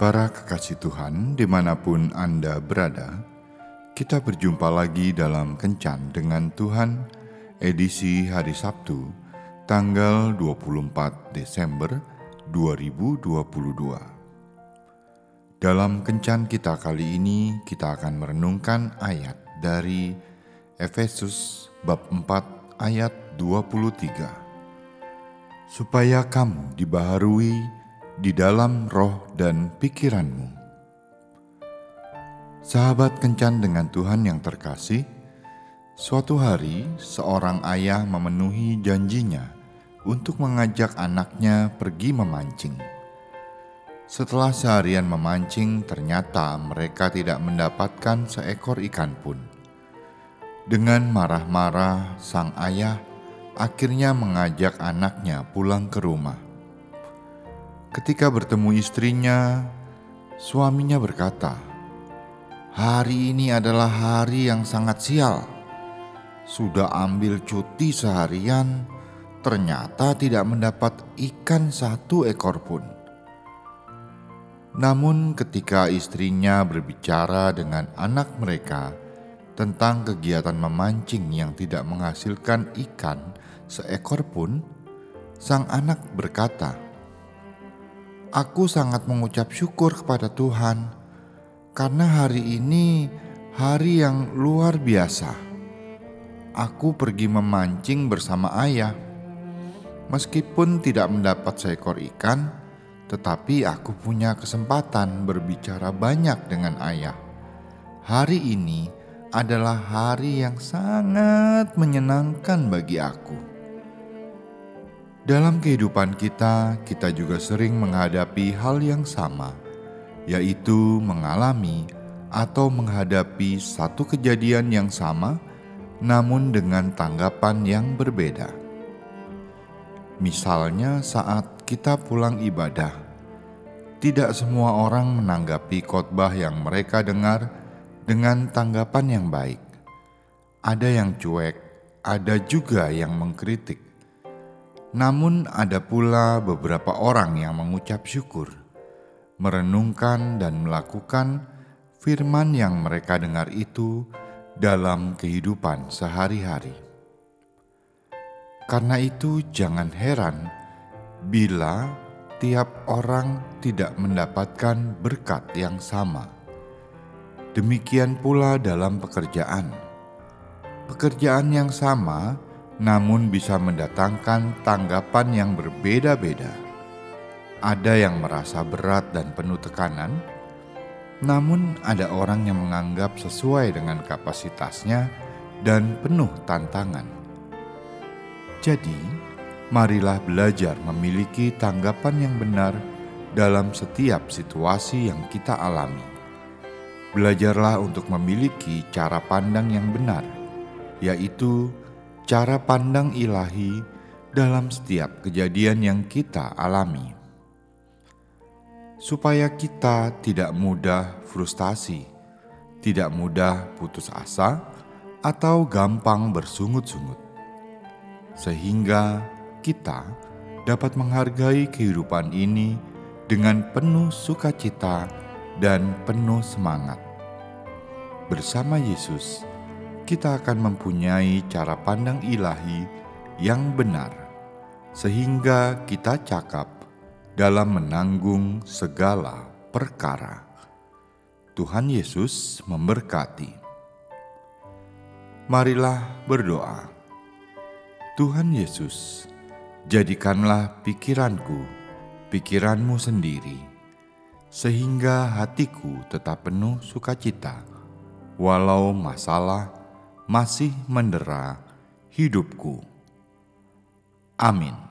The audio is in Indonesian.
Para kekasih Tuhan, di mana pun Anda berada, kita berjumpa lagi dalam Kencan dengan Tuhan, edisi hari Sabtu, tanggal 24 Desember 2022. Dalam Kencan kita kali ini, kita akan merenungkan ayat dari Efesus bab 4 ayat 23. Supaya kamu dibaharui di dalam roh dan pikiranmu. Sahabat kencan dengan Tuhan yang terkasih, suatu hari seorang ayah memenuhi janjinya untuk mengajak anaknya pergi memancing. Setelah seharian memancing, ternyata mereka tidak mendapatkan seekor ikan pun. Dengan marah-marah, sang ayah akhirnya mengajak anaknya pulang ke rumah. Ketika bertemu istrinya, suaminya berkata, "Hari ini adalah hari yang sangat sial. Sudah ambil cuti seharian, ternyata tidak mendapat ikan satu ekor pun." Namun, ketika istrinya berbicara dengan anak mereka tentang kegiatan memancing yang tidak menghasilkan ikan seekor pun, sang anak berkata, Aku sangat mengucap syukur kepada Tuhan karena hari ini hari yang luar biasa. Aku pergi memancing bersama ayah. Meskipun tidak mendapat seekor ikan, tetapi aku punya kesempatan berbicara banyak dengan ayah. Hari ini adalah hari yang sangat menyenangkan bagi aku. Dalam kehidupan kita, kita juga sering menghadapi hal yang sama, yaitu mengalami atau menghadapi satu kejadian yang sama, namun dengan tanggapan yang berbeda. Misalnya, saat kita pulang ibadah, tidak semua orang menanggapi khotbah yang mereka dengar dengan tanggapan yang baik. Ada yang cuek, ada juga yang mengkritik namun, ada pula beberapa orang yang mengucap syukur, merenungkan, dan melakukan firman yang mereka dengar itu dalam kehidupan sehari-hari. Karena itu, jangan heran bila tiap orang tidak mendapatkan berkat yang sama. Demikian pula dalam pekerjaan. Pekerjaan yang sama namun bisa mendatangkan tanggapan yang berbeda-beda. Ada yang merasa berat dan penuh tekanan, namun ada orang yang menganggap sesuai dengan kapasitasnya dan penuh tantangan. Jadi, marilah belajar memiliki tanggapan yang benar dalam setiap situasi yang kita alami. Belajarlah untuk memiliki cara pandang yang benar, yaitu cara pandang ilahi dalam setiap kejadian yang kita alami, supaya kita tidak mudah frustasi, tidak mudah putus asa, atau gampang bersungut-sungut, sehingga kita dapat menghargai kehidupan ini dengan penuh sukacita dan penuh semangat. Bersama Yesus, kita akan mempunyai cara pandang ilahi yang benar, sehingga kita cakap dalam menanggung segala perkara. Tuhan Yesus memberkati. Marilah berdoa. Tuhan Yesus, jadikanlah pikiranku pikiranmu sendiri, sehingga hatiku tetap penuh sukacita, walau masalah masih mendera hidupku. Amin.